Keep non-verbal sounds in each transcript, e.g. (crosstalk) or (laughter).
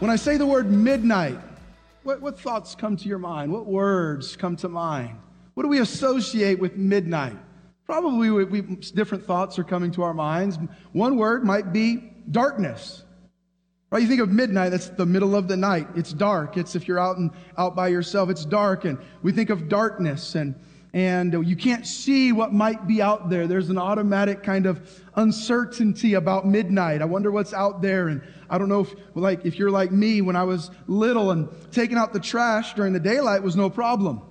When I say the word midnight, what, what thoughts come to your mind? What words come to mind? What do we associate with midnight? Probably we, we, different thoughts are coming to our minds. One word might be darkness. Right? You think of midnight, that's the middle of the night. It's dark. It's if you're out and out by yourself, it's dark. And we think of darkness and and you can't see what might be out there. There's an automatic kind of uncertainty about midnight. I wonder what's out there. And I don't know if, like, if you're like me, when I was little and taking out the trash during the daylight was no problem.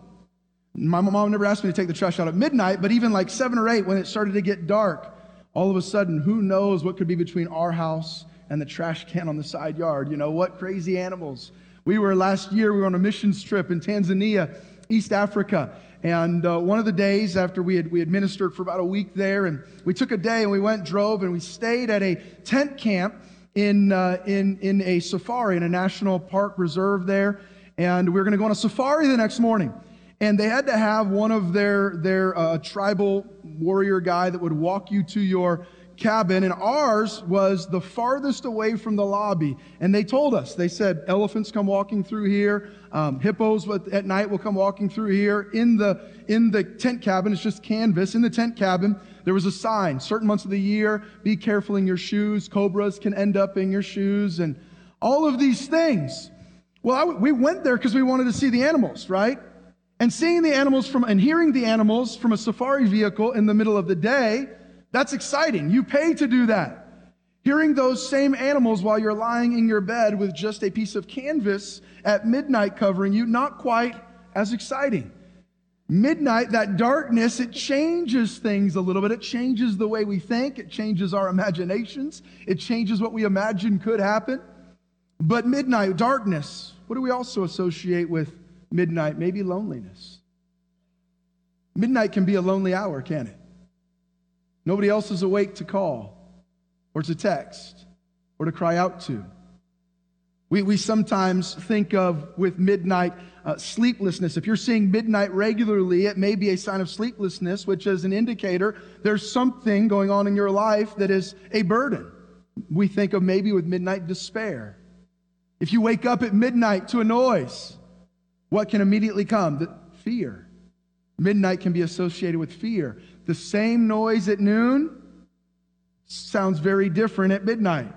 My mom never asked me to take the trash out at midnight, but even like seven or eight, when it started to get dark, all of a sudden, who knows what could be between our house and the trash can on the side yard? You know, what crazy animals. We were last year, we were on a missions trip in Tanzania, East Africa. And uh, one of the days after we had, we had ministered for about a week there, and we took a day and we went, drove, and we stayed at a tent camp in, uh, in, in a safari, in a national park reserve there. And we were going to go on a safari the next morning. And they had to have one of their, their uh, tribal warrior guy that would walk you to your cabin, and ours was the farthest away from the lobby. And they told us, they said, elephants come walking through here, um, hippos at night will come walking through here. In the, in the tent cabin, it's just canvas. In the tent cabin, there was a sign certain months of the year, be careful in your shoes, cobras can end up in your shoes, and all of these things. Well, we went there because we wanted to see the animals, right? And seeing the animals from and hearing the animals from a safari vehicle in the middle of the day that's exciting. You pay to do that. Hearing those same animals while you're lying in your bed with just a piece of canvas at midnight covering you, not quite as exciting. Midnight, that darkness, it changes things a little bit. It changes the way we think, it changes our imaginations, it changes what we imagine could happen. But midnight, darkness, what do we also associate with midnight? Maybe loneliness. Midnight can be a lonely hour, can it? Nobody else is awake to call or to text or to cry out to. We, we sometimes think of with midnight uh, sleeplessness. If you're seeing midnight regularly, it may be a sign of sleeplessness, which is an indicator there's something going on in your life that is a burden. We think of maybe with midnight despair. If you wake up at midnight to a noise, what can immediately come? The fear. Midnight can be associated with fear. The same noise at noon sounds very different at midnight.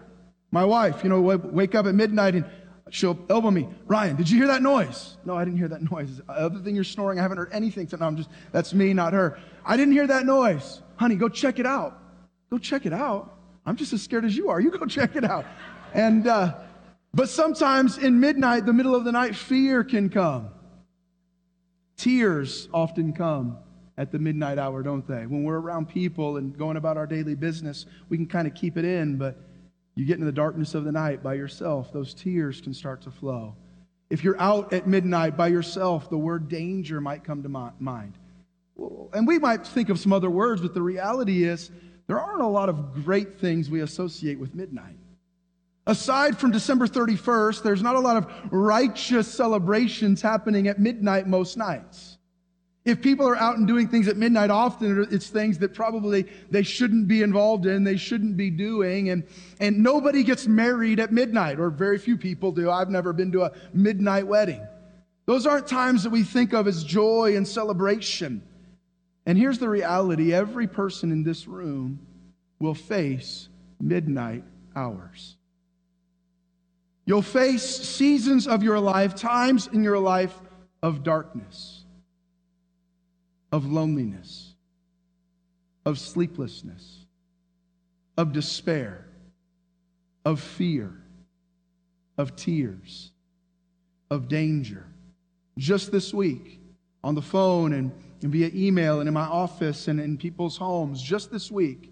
My wife, you know, wake up at midnight and she'll elbow me. Ryan, did you hear that noise? No, I didn't hear that noise. Other than you're snoring, I haven't heard anything. So no, I'm just, that's me, not her. I didn't hear that noise. Honey, go check it out. Go check it out. I'm just as scared as you are. You go (laughs) check it out. And, uh, but sometimes in midnight, the middle of the night, fear can come. Tears often come at the midnight hour, don't they? When we're around people and going about our daily business, we can kind of keep it in, but you get into the darkness of the night by yourself, those tears can start to flow. If you're out at midnight by yourself, the word danger might come to mind. And we might think of some other words, but the reality is there aren't a lot of great things we associate with midnight. Aside from December 31st, there's not a lot of righteous celebrations happening at midnight most nights. If people are out and doing things at midnight, often it's things that probably they shouldn't be involved in, they shouldn't be doing. And, and nobody gets married at midnight, or very few people do. I've never been to a midnight wedding. Those aren't times that we think of as joy and celebration. And here's the reality every person in this room will face midnight hours. You'll face seasons of your life, times in your life of darkness of loneliness, of sleeplessness, of despair, of fear, of tears, of danger. Just this week, on the phone and, and via email and in my office and in people's homes, just this week,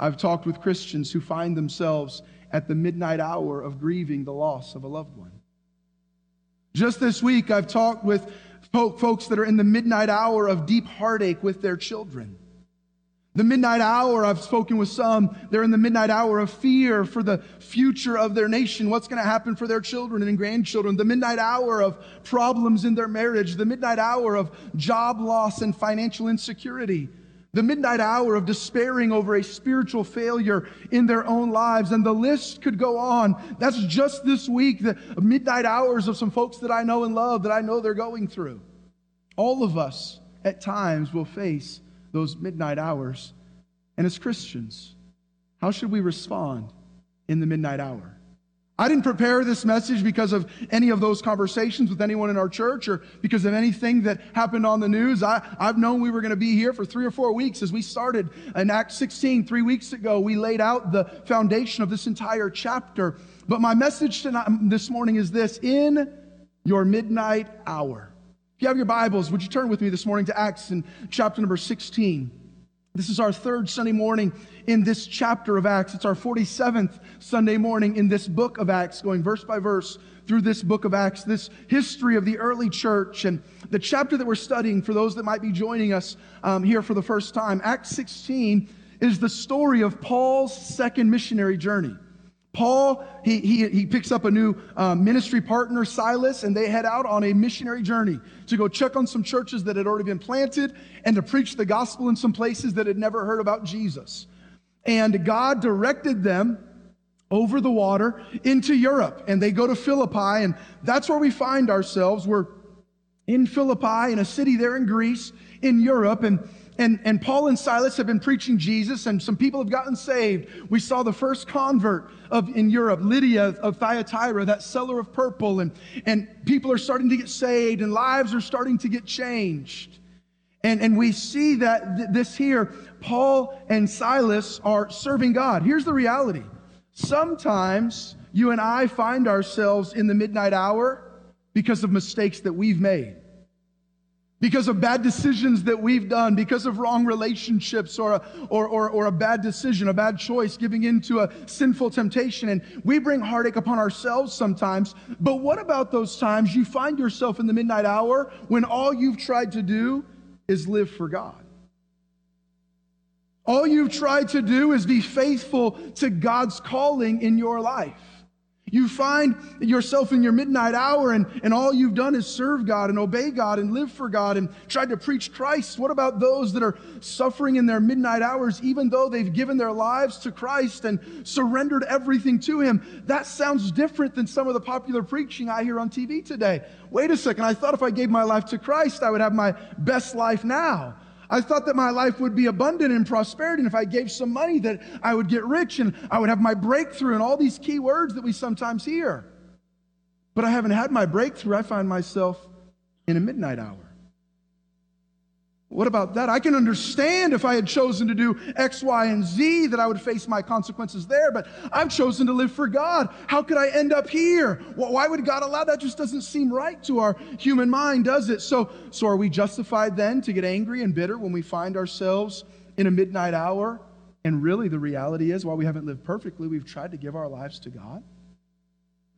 I've talked with Christians who find themselves at the midnight hour of grieving the loss of a loved one. Just this week, I've talked with folks that are in the midnight hour of deep heartache with their children. The midnight hour, I've spoken with some, they're in the midnight hour of fear for the future of their nation, what's going to happen for their children and grandchildren. The midnight hour of problems in their marriage, the midnight hour of job loss and financial insecurity, the midnight hour of despairing over a spiritual failure in their own lives. And the list could go on. That's just this week, the midnight hours of some folks that I know and love that I know they're going through. All of us at times will face those midnight hours. And as Christians, how should we respond in the midnight hour? I didn't prepare this message because of any of those conversations with anyone in our church or because of anything that happened on the news. I, have known we were going to be here for three or four weeks as we started in Acts 16 three weeks ago. We laid out the foundation of this entire chapter. But my message tonight, um, this morning is this in your midnight hour. If you have your Bibles, would you turn with me this morning to Acts in chapter number 16? This is our third Sunday morning in this chapter of Acts. It's our 47th Sunday morning in this book of Acts, going verse by verse through this book of Acts, this history of the early church. And the chapter that we're studying, for those that might be joining us um, here for the first time, Acts 16 is the story of Paul's second missionary journey. Paul, he, he, he picks up a new uh, ministry partner, Silas, and they head out on a missionary journey to go check on some churches that had already been planted and to preach the gospel in some places that had never heard about Jesus. And God directed them over the water into Europe, and they go to Philippi, and that's where we find ourselves. We're in Philippi, in a city there in Greece, in Europe, and and, and Paul and Silas have been preaching Jesus, and some people have gotten saved. We saw the first convert of in Europe, Lydia of Thyatira, that seller of purple, and, and people are starting to get saved, and lives are starting to get changed. And, and we see that th- this here, Paul and Silas are serving God. Here's the reality sometimes you and I find ourselves in the midnight hour because of mistakes that we've made because of bad decisions that we've done, because of wrong relationships or a, or, or, or a bad decision, a bad choice, giving into a sinful temptation. And we bring heartache upon ourselves sometimes. But what about those times you find yourself in the midnight hour when all you've tried to do is live for God? All you've tried to do is be faithful to God's calling in your life. You find yourself in your midnight hour and, and all you've done is serve God and obey God and live for God and tried to preach Christ. What about those that are suffering in their midnight hours, even though they've given their lives to Christ and surrendered everything to Him? That sounds different than some of the popular preaching I hear on TV today. Wait a second, I thought if I gave my life to Christ, I would have my best life now. I thought that my life would be abundant in prosperity. And if I gave some money, that I would get rich and I would have my breakthrough and all these key words that we sometimes hear. But I haven't had my breakthrough. I find myself in a midnight hour. What about that? I can understand if I had chosen to do X, Y, and Z that I would face my consequences there, but I've chosen to live for God. How could I end up here? Why would God allow that? Just doesn't seem right to our human mind, does it? So, so are we justified then to get angry and bitter when we find ourselves in a midnight hour? And really, the reality is, while we haven't lived perfectly, we've tried to give our lives to God.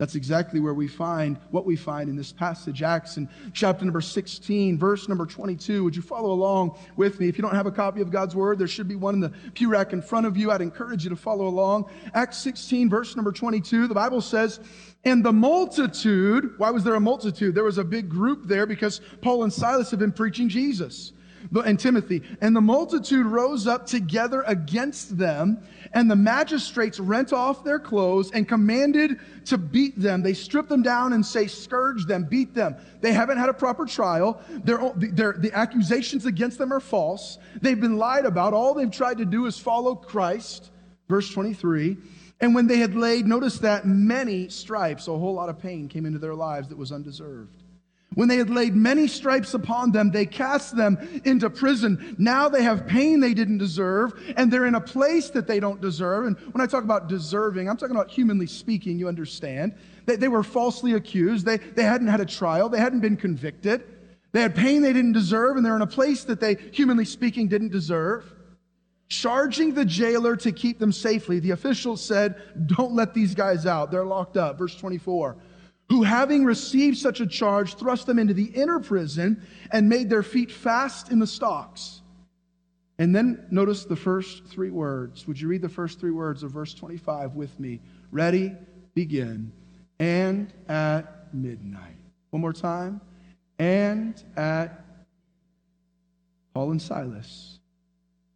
That's exactly where we find what we find in this passage, Acts in chapter number 16, verse number 22. Would you follow along with me? If you don't have a copy of God's word, there should be one in the pew rack in front of you. I'd encourage you to follow along. Acts 16, verse number 22, the Bible says, And the multitude, why was there a multitude? There was a big group there because Paul and Silas have been preaching Jesus and Timothy. And the multitude rose up together against them, and the magistrates rent off their clothes and commanded to beat them. They strip them down and say, Scourge them, beat them. They haven't had a proper trial. They're, the accusations against them are false. They've been lied about. All they've tried to do is follow Christ. Verse 23. And when they had laid, notice that many stripes, a whole lot of pain came into their lives that was undeserved. When they had laid many stripes upon them, they cast them into prison. Now they have pain they didn't deserve, and they're in a place that they don't deserve. And when I talk about deserving, I'm talking about humanly speaking, you understand. They, they were falsely accused, they, they hadn't had a trial, they hadn't been convicted. They had pain they didn't deserve, and they're in a place that they, humanly speaking, didn't deserve. charging the jailer to keep them safely. The officials said, Don't let these guys out. They're locked up. Verse 24. Who, having received such a charge, thrust them into the inner prison and made their feet fast in the stocks. And then notice the first three words. Would you read the first three words of verse 25 with me? Ready, begin. And at midnight. One more time. And at Paul and Silas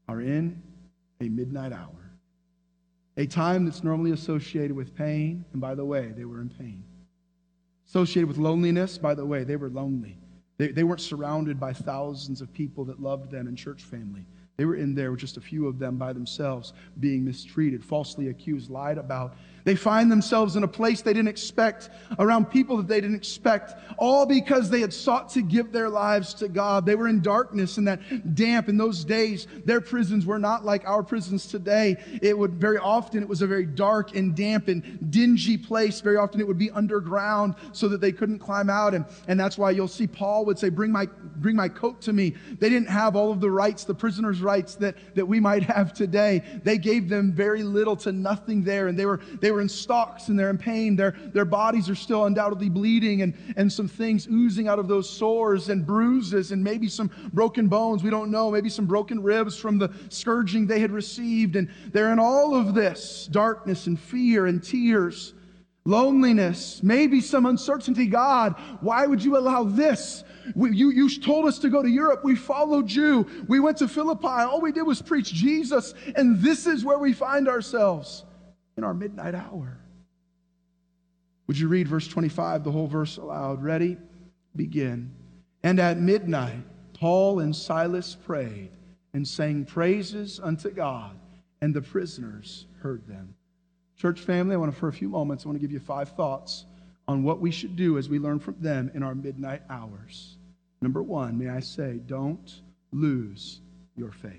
are in a midnight hour, a time that's normally associated with pain. And by the way, they were in pain. Associated with loneliness, by the way, they were lonely. They, they weren't surrounded by thousands of people that loved them in church family. They were in there with just a few of them by themselves, being mistreated, falsely accused, lied about, they find themselves in a place they didn't expect, around people that they didn't expect, all because they had sought to give their lives to God. They were in darkness and that damp. In those days, their prisons were not like our prisons today. It would very often, it was a very dark and damp and dingy place. Very often it would be underground so that they couldn't climb out. And, and that's why you'll see Paul would say, bring my, bring my coat to me. They didn't have all of the rights, the prisoner's rights that, that we might have today. They gave them very little to nothing there. And they were, they were in stocks and they're in pain. Their, their bodies are still undoubtedly bleeding and, and some things oozing out of those sores and bruises and maybe some broken bones. We don't know. Maybe some broken ribs from the scourging they had received. And they're in all of this darkness and fear and tears, loneliness, maybe some uncertainty. God, why would you allow this? We, you, you told us to go to Europe. We followed you. We went to Philippi. All we did was preach Jesus. And this is where we find ourselves in our midnight hour. Would you read verse 25, the whole verse aloud? Ready? Begin. And at midnight, Paul and Silas prayed and sang praises unto God, and the prisoners heard them. Church family, I want to, for a few moments, I want to give you five thoughts on what we should do as we learn from them in our midnight hours. Number one, may I say, don't lose your faith.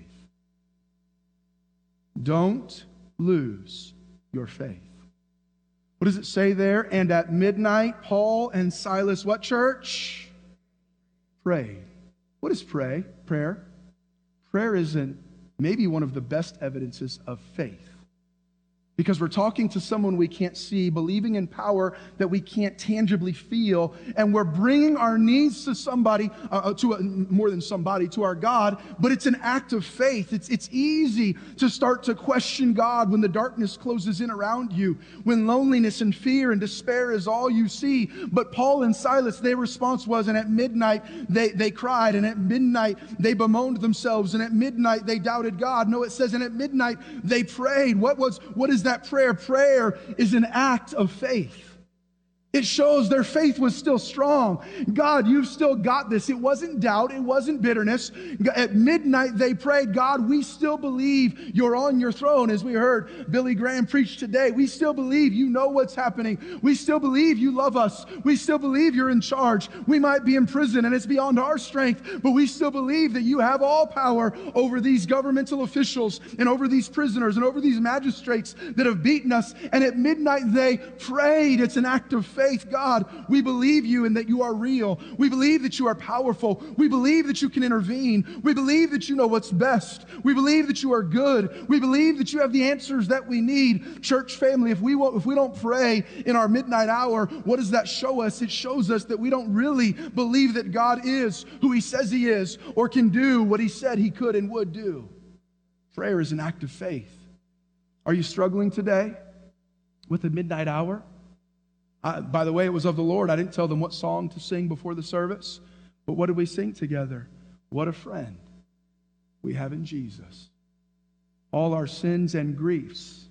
Don't lose your faith. What does it say there? And at midnight, Paul and Silas, what church? Prayed. What is pray? Prayer. Prayer isn't maybe one of the best evidences of faith because we're talking to someone we can't see, believing in power that we can't tangibly feel, and we're bringing our needs to somebody, uh, uh, to a, more than somebody, to our God, but it's an act of faith. It's, it's easy to start to question God when the darkness closes in around you, when loneliness and fear and despair is all you see. But Paul and Silas, their response was, and at midnight they, they cried, and at midnight they bemoaned themselves, and at midnight they doubted God. No, it says, and at midnight they prayed. What was, what is that prayer? Prayer is an act of faith. It shows their faith was still strong. God, you've still got this. It wasn't doubt, it wasn't bitterness. At midnight, they prayed, God, we still believe you're on your throne, as we heard Billy Graham preach today. We still believe you know what's happening. We still believe you love us. We still believe you're in charge. We might be in prison and it's beyond our strength, but we still believe that you have all power over these governmental officials and over these prisoners and over these magistrates that have beaten us. And at midnight, they prayed. It's an act of faith faith, God, we believe you and that you are real. We believe that you are powerful. We believe that you can intervene. We believe that you know what's best. We believe that you are good. We believe that you have the answers that we need. Church family, if we, if we don't pray in our midnight hour, what does that show us? It shows us that we don't really believe that God is who he says he is or can do what he said he could and would do. Prayer is an act of faith. Are you struggling today with the midnight hour? I, by the way, it was of the Lord. I didn't tell them what song to sing before the service, but what did we sing together? What a friend we have in Jesus. All our sins and griefs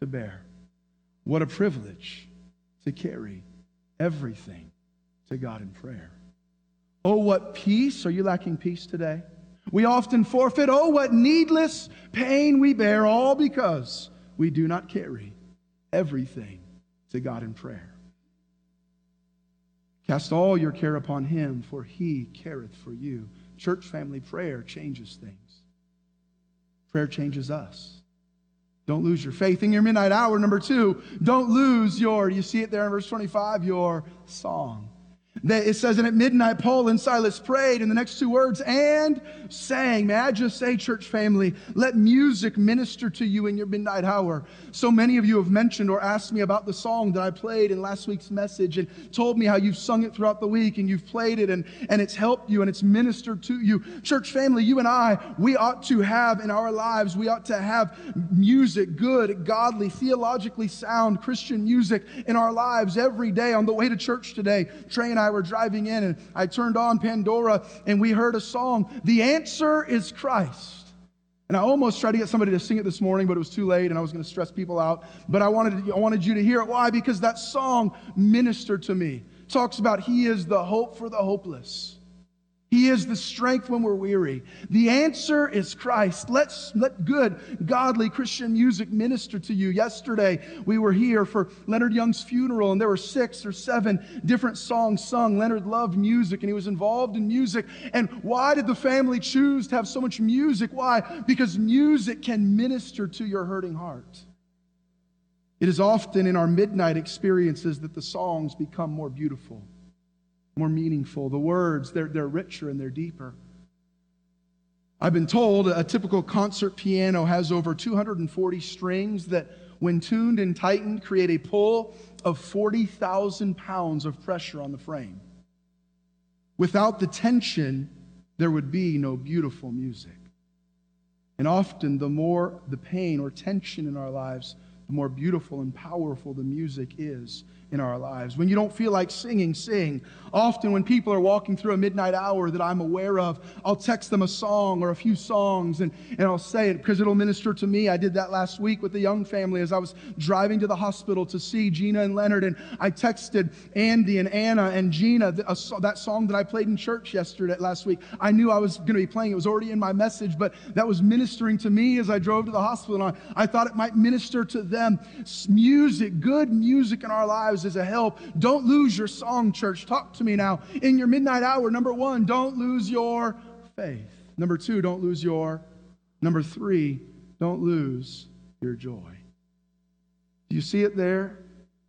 to bear. What a privilege to carry everything to God in prayer. Oh, what peace. Are you lacking peace today? We often forfeit. Oh, what needless pain we bear, all because we do not carry everything to God in prayer. Cast all your care upon him, for he careth for you. Church family prayer changes things. Prayer changes us. Don't lose your faith in your midnight hour. Number two, don't lose your, you see it there in verse 25, your song. It says, and at midnight, Paul and Silas prayed, and the next two words, and sang. May I just say, church family, let music minister to you in your midnight hour. So many of you have mentioned or asked me about the song that I played in last week's message and told me how you've sung it throughout the week and you've played it and, and it's helped you and it's ministered to you. Church family, you and I, we ought to have in our lives, we ought to have music, good, godly, theologically sound Christian music in our lives every day. On the way to church today, Trey and I were driving in and I turned on Pandora and we heard a song. The answer is Christ. And I almost tried to get somebody to sing it this morning, but it was too late and I was going to stress people out. But I wanted, to, I wanted you to hear it. Why? Because that song ministered to me. talks about He is the hope for the hopeless. He is the strength when we're weary. The answer is Christ. Let's let good, godly Christian music minister to you. Yesterday, we were here for Leonard Young's funeral, and there were six or seven different songs sung. Leonard loved music, and he was involved in music. And why did the family choose to have so much music? Why? Because music can minister to your hurting heart. It is often in our midnight experiences that the songs become more beautiful more meaningful. The words, they're, they're richer and they're deeper. I've been told a typical concert piano has over 240 strings that, when tuned and tightened, create a pull of 40,000 pounds of pressure on the frame. Without the tension, there would be no beautiful music. And often, the more the pain or tension in our lives, the more beautiful and powerful the music is in our lives. When you don't feel like singing, sing. Often, when people are walking through a midnight hour that I'm aware of, I'll text them a song or a few songs and, and I'll say it because it'll minister to me. I did that last week with the young family as I was driving to the hospital to see Gina and Leonard. And I texted Andy and Anna and Gina that song that I played in church yesterday, last week. I knew I was going to be playing. It was already in my message, but that was ministering to me as I drove to the hospital. And I, I thought it might minister to them. Music, good music in our lives is a help. Don't lose your song, church. Talk to me now. In your midnight hour, number one, don't lose your faith. Number two, don't lose your. Number three, don't lose your joy. Do you see it there?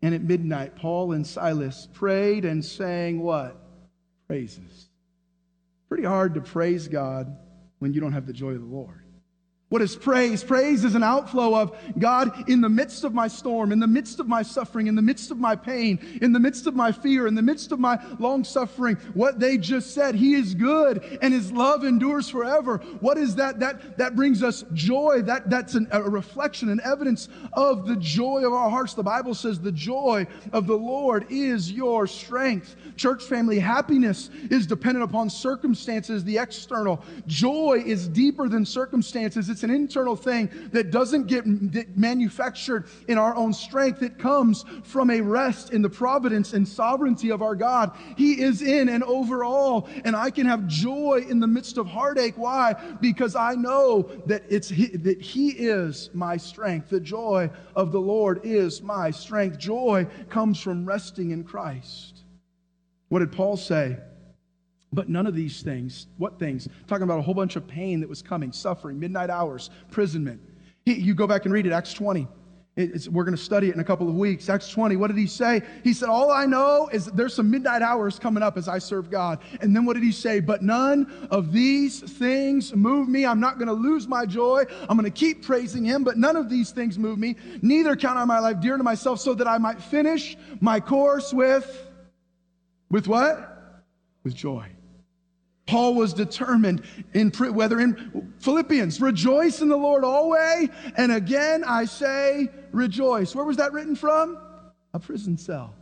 And at midnight, Paul and Silas prayed and sang what? Praises. Pretty hard to praise God when you don't have the joy of the Lord. What is praise? Praise is an outflow of God in the midst of my storm, in the midst of my suffering, in the midst of my pain, in the midst of my fear, in the midst of my long suffering. What they just said, He is good and His love endures forever. What is that? That, that brings us joy. That, that's an, a reflection, an evidence of the joy of our hearts. The Bible says the joy of the Lord is your strength. Church family, happiness is dependent upon circumstances, the external. Joy is deeper than circumstances. It's it's an internal thing that doesn't get manufactured in our own strength. It comes from a rest in the providence and sovereignty of our God. He is in and over all. And I can have joy in the midst of heartache. Why? Because I know that, it's that He is my strength. The joy of the Lord is my strength. Joy comes from resting in Christ. What did Paul say? But none of these things, what things? Talking about a whole bunch of pain that was coming, suffering, midnight hours, imprisonment. He, you go back and read it, Acts 20. we're going to study it in a couple of weeks. Acts 20, what did he say? He said, All I know is there's some midnight hours coming up as I serve God. And then what did he say? But none of these things move me. I'm not going to lose my joy. I'm going to keep praising him, but none of these things move me. Neither count on my life dear to myself so that I might finish my course with, with what? With joy. Paul was determined in whether in Philippians, rejoice in the Lord always, and again I say rejoice. Where was that written from? A prison cell.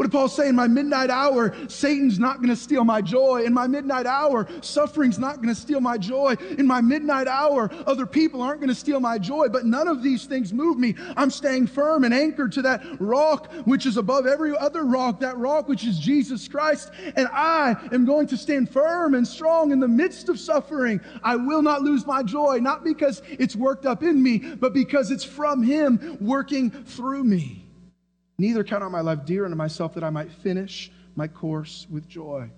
What did Paul say? In my midnight hour, Satan's not going to steal my joy. In my midnight hour, suffering's not going to steal my joy. In my midnight hour, other people aren't going to steal my joy. But none of these things move me. I'm staying firm and anchored to that rock which is above every other rock, that rock which is Jesus Christ. And I am going to stand firm and strong in the midst of suffering. I will not lose my joy, not because it's worked up in me, but because it's from Him working through me. Neither count on my life dear unto myself that I might finish my course with joy.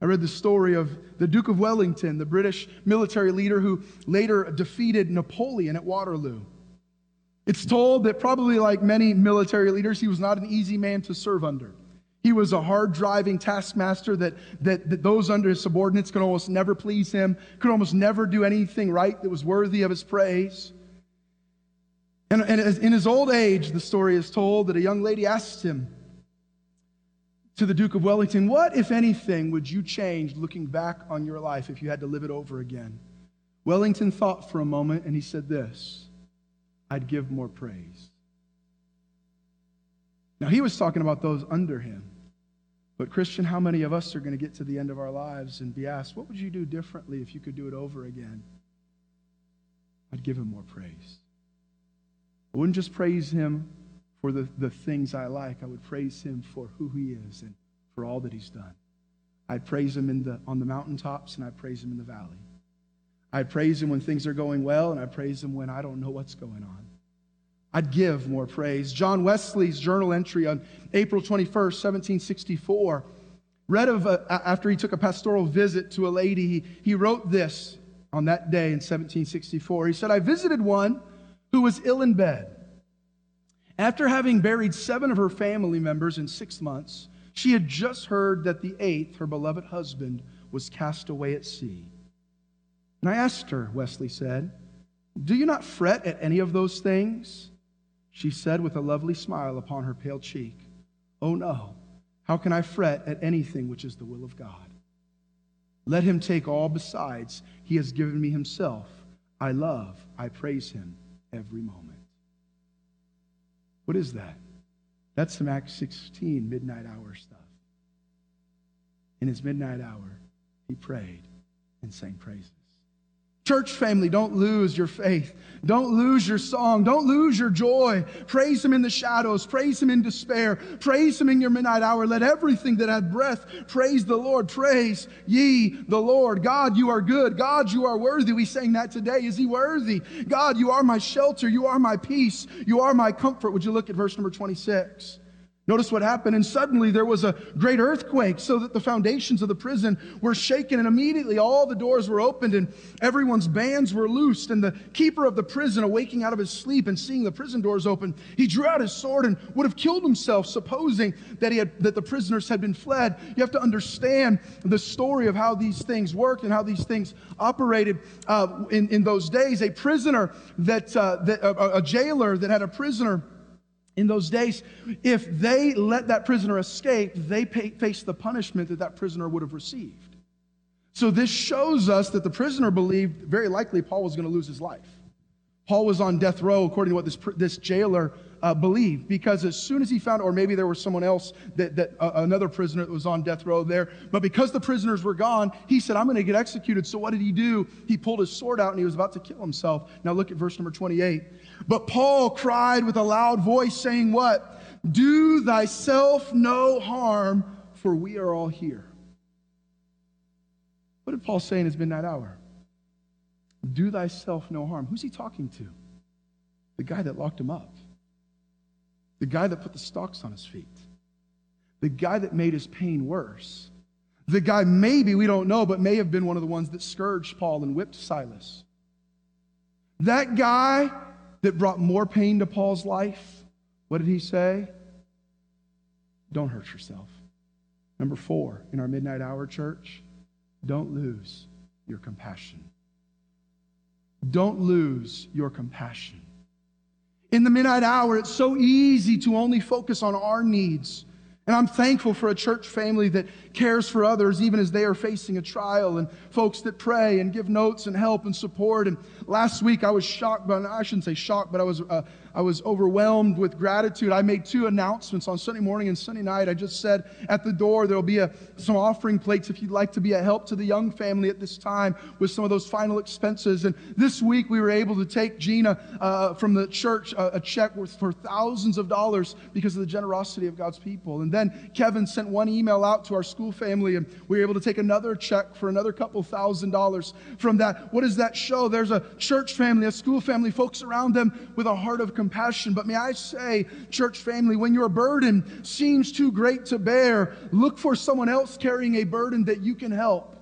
I read the story of the Duke of Wellington, the British military leader who later defeated Napoleon at Waterloo. It's told that, probably like many military leaders, he was not an easy man to serve under. He was a hard driving taskmaster that, that, that those under his subordinates could almost never please him, could almost never do anything right that was worthy of his praise. And, in his old age, the story is told that a young lady asked him to the Duke of Wellington, What, if anything, would you change looking back on your life if you had to live it over again? Wellington thought for a moment and he said this I'd give more praise. Now, he was talking about those under him. But, Christian, how many of us are going to get to the end of our lives and be asked, What would you do differently if you could do it over again? I'd give him more praise. I wouldn't just praise him for the, the things I like, I would praise him for who he is and for all that he's done. I'd praise him in the, on the mountaintops and I'd praise him in the valley. I'd praise him when things are going well and I'd praise him when I don't know what's going on. I'd give more praise. John Wesley's journal entry on April 21st, 1764, read of a, after he took a pastoral visit to a lady, he, he wrote this on that day in 1764. He said, I visited one who was ill in bed. After having buried seven of her family members in six months, she had just heard that the eighth, her beloved husband, was cast away at sea. And I asked her, Wesley said, Do you not fret at any of those things? She said with a lovely smile upon her pale cheek, Oh no, how can I fret at anything which is the will of God? Let him take all besides. He has given me himself. I love, I praise him every moment. What is that? That's some Acts 16 midnight hour stuff. In his midnight hour, he prayed and sang praises. Church family, don't lose your faith. Don't lose your song. Don't lose your joy. Praise Him in the shadows. Praise Him in despair. Praise Him in your midnight hour. Let everything that had breath praise the Lord. Praise ye the Lord. God, you are good. God, you are worthy. We sang that today. Is He worthy? God, you are my shelter. You are my peace. You are my comfort. Would you look at verse number 26? Notice what happened, and suddenly there was a great earthquake, so that the foundations of the prison were shaken, and immediately all the doors were opened, and everyone's bands were loosed. And the keeper of the prison, awaking out of his sleep and seeing the prison doors open, he drew out his sword and would have killed himself, supposing that he had that the prisoners had been fled. You have to understand the story of how these things worked and how these things operated uh, in in those days. A prisoner that, uh, that a, a jailer that had a prisoner in those days, if they let that prisoner escape, they pay, face the punishment that that prisoner would have received. So this shows us that the prisoner believed very likely Paul was going to lose his life. Paul was on death row, according to what this, this jailer uh, believed, because as soon as he found, or maybe there was someone else that, that uh, another prisoner that was on death row there, but because the prisoners were gone, he said, I'm going to get executed. So what did he do? He pulled his sword out and he was about to kill himself. Now look at verse number 28. But Paul cried with a loud voice, saying, What? Do thyself no harm, for we are all here. What did Paul say in his midnight hour? Do thyself no harm. Who's he talking to? The guy that locked him up, the guy that put the stocks on his feet, the guy that made his pain worse. The guy, maybe, we don't know, but may have been one of the ones that scourged Paul and whipped Silas. That guy that brought more pain to Paul's life, what did he say? Don't hurt yourself. Number four, in our midnight hour church, don't lose your compassion. Don't lose your compassion. In the midnight hour, it's so easy to only focus on our needs and I'm thankful for a church family that cares for others even as they are facing a trial, and folks that pray and give notes and help and support. And last week I was shocked, but I shouldn't say shocked, but I was uh, I was overwhelmed with gratitude. I made two announcements on Sunday morning and Sunday night. I just said at the door there will be a, some offering plates if you'd like to be a help to the young family at this time with some of those final expenses. And this week we were able to take Gina uh, from the church uh, a check worth for thousands of dollars because of the generosity of God's people. And then Kevin sent one email out to our school family, and we were able to take another check for another couple thousand dollars from that. What does that show? There's a church family, a school family, folks around them with a heart of compassion compassion. But may I say, church family, when your burden seems too great to bear, look for someone else carrying a burden that you can help.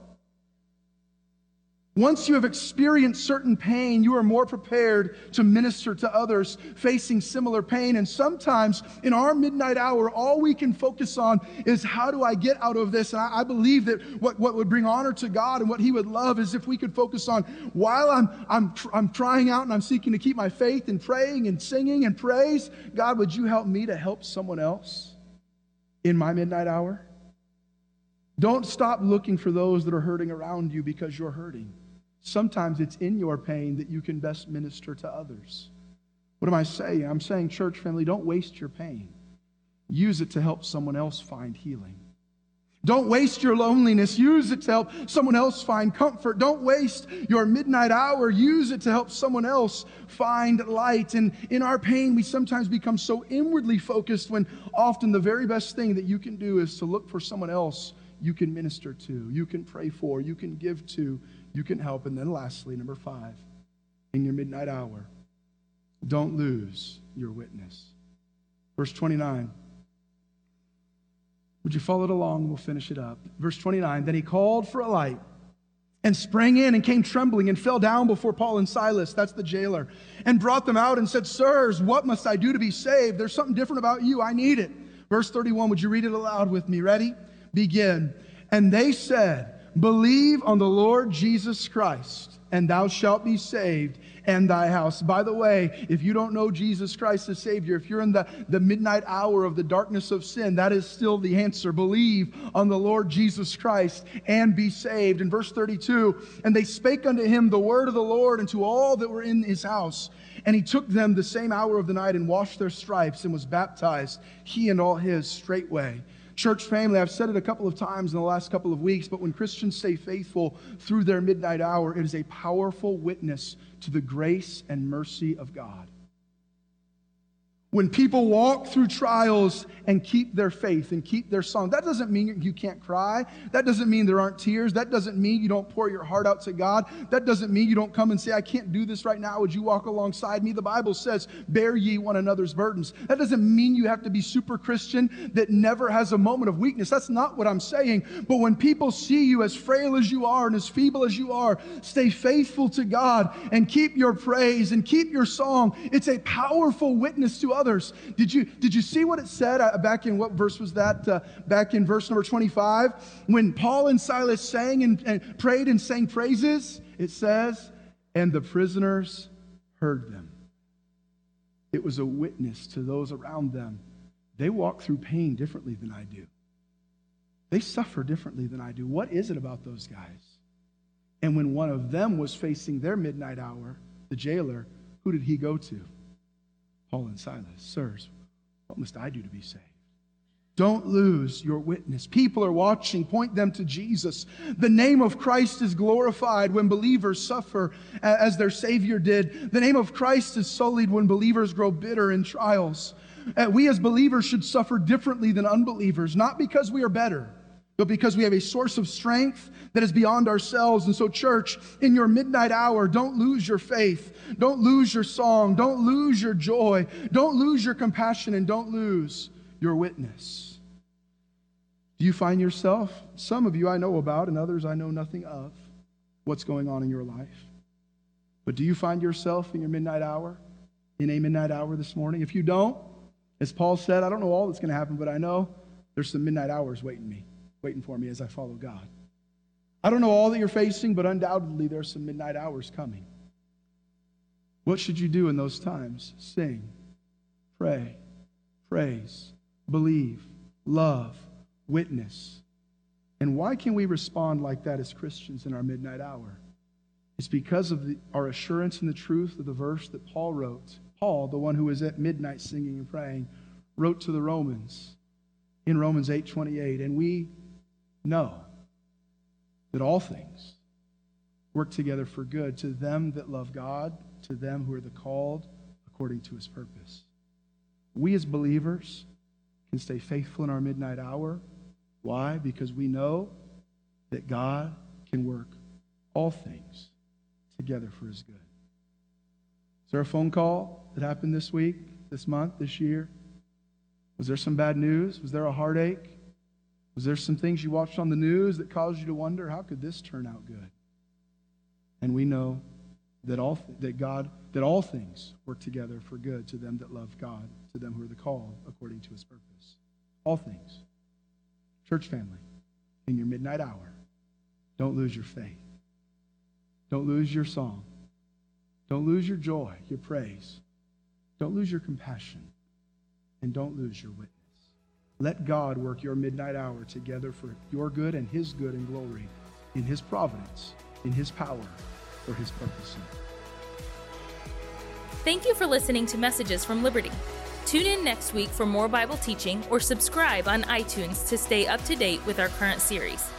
Once you have experienced certain pain, you are more prepared to minister to others facing similar pain. And sometimes in our midnight hour, all we can focus on is how do I get out of this? And I, I, believe that what, what would bring honor to God and what He would love is if we could focus on while I'm, I'm, I'm crying out and I'm seeking to keep my faith and praying and singing and praise, God, would you help me to help someone else in my midnight hour? Don't stop looking for those that are hurting around you because you're hurting. Sometimes it's in your pain that you can best minister to others. What am I saying? I'm saying, church family, don't waste your pain. Use it to help someone else find healing. Don't waste your loneliness. Use it to help someone else find comfort. Don't waste your midnight hour. Use it to help someone else find light. And in our pain, we sometimes become so inwardly focused when often the very best thing that you can do is to look for someone else you can minister to, you can pray for, you can give to, you can help. And then lastly, number five, in your midnight hour, don't lose your witness. Verse 29. Would you follow it along? We'll finish it up. Verse 29 Then he called for a light and sprang in and came trembling and fell down before Paul and Silas, that's the jailer, and brought them out and said, Sirs, what must I do to be saved? There's something different about you. I need it. Verse 31, would you read it aloud with me? Ready? Begin. And they said, Believe on the Lord Jesus Christ, and thou shalt be saved and thy house. By the way, if you don't know Jesus Christ as Savior, if you're in the, the midnight hour of the darkness of sin, that is still the answer. Believe on the Lord Jesus Christ and be saved. In verse 32, and they spake unto him the word of the Lord and to all that were in his house. And he took them the same hour of the night and washed their stripes and was baptized, he and all his straightway. Church family, I've said it a couple of times in the last couple of weeks, but when Christians stay faithful through their midnight hour, it is a powerful witness to the grace and mercy of God. When people walk through trials and keep their faith and keep their song, that doesn't mean you can't cry. That doesn't mean there aren't tears. That doesn't mean you don't pour your heart out to God. That doesn't mean you don't come and say, I can't do this right now. Would you walk alongside me? The Bible says, bear ye one another's burdens. That doesn't mean you have to be super Christian that never has a moment of weakness. That's not what I'm saying. But when people see you as frail as you are and as feeble as you are, stay faithful to God and keep your praise and keep your song. It's a powerful witness to others others. Did you, did you see what it said uh, back in what verse was that? Uh, back in verse number 25, when Paul and Silas sang and, and prayed and sang praises, it says, and the prisoners heard them. It was a witness to those around them. They walk through pain differently than I do. They suffer differently than I do. What is it about those guys? And when one of them was facing their midnight hour, the jailer, who did he go to? Paul and Silas, Sirs, what must I do to be saved? Don't lose your witness. People are watching. Point them to Jesus. The name of Christ is glorified when believers suffer as their Savior did. The name of Christ is sullied when believers grow bitter in trials. Uh, we as believers should suffer differently than unbelievers, not because we are better, but because we have a source of strength that is beyond ourselves. And so, church, in your midnight hour, don't lose your faith. Don't lose your song. Don't lose your joy. Don't lose your compassion. And don't lose your witness. Do you find yourself, some of you I know about, and others I know nothing of, what's going on in your life? But do you find yourself in your midnight hour, in a midnight hour this morning? If you don't, as Paul said, I don't know all that's going to happen, but I know there's some midnight hours waiting me, waiting for me as I follow God. I don't know all that you're facing, but undoubtedly there's some midnight hours coming. What should you do in those times? Sing, pray, praise, believe, love, witness. And why can we respond like that as Christians in our midnight hour? It's because of the, our assurance in the truth of the verse that Paul wrote. Paul, the one who was at midnight singing and praying, wrote to the Romans in Romans 8:28, and we know that all things work together for good to them that love God, to them who are the called according to his purpose. We as believers can stay faithful in our midnight hour. Why? Because we know that God can work all things together for his good. Is there a phone call that happened this week, this month, this year? Was there some bad news? Was there a heartache? Was there some things you watched on the news that caused you to wonder, how could this turn out good? And we know that all that God that all things work together for good to them that love God, to them who are the called according to his purpose. All things. Church family, in your midnight hour, don't lose your faith. Don't lose your song. Don't lose your joy, your praise. Don't lose your compassion. And don't lose your witness. Let God work your midnight hour together for your good and his good and glory in his providence, in his power, for his purpose. Thank you for listening to Messages from Liberty. Tune in next week for more Bible teaching or subscribe on iTunes to stay up to date with our current series.